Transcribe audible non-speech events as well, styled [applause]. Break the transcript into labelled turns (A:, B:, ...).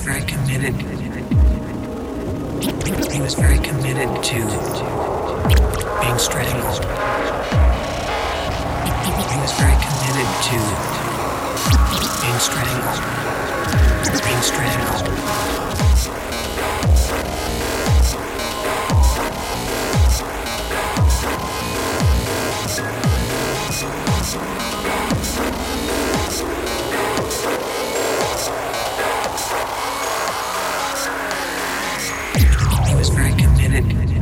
A: was very committed. He was very committed to being strangled. He was very committed to being strangled. Good. [laughs]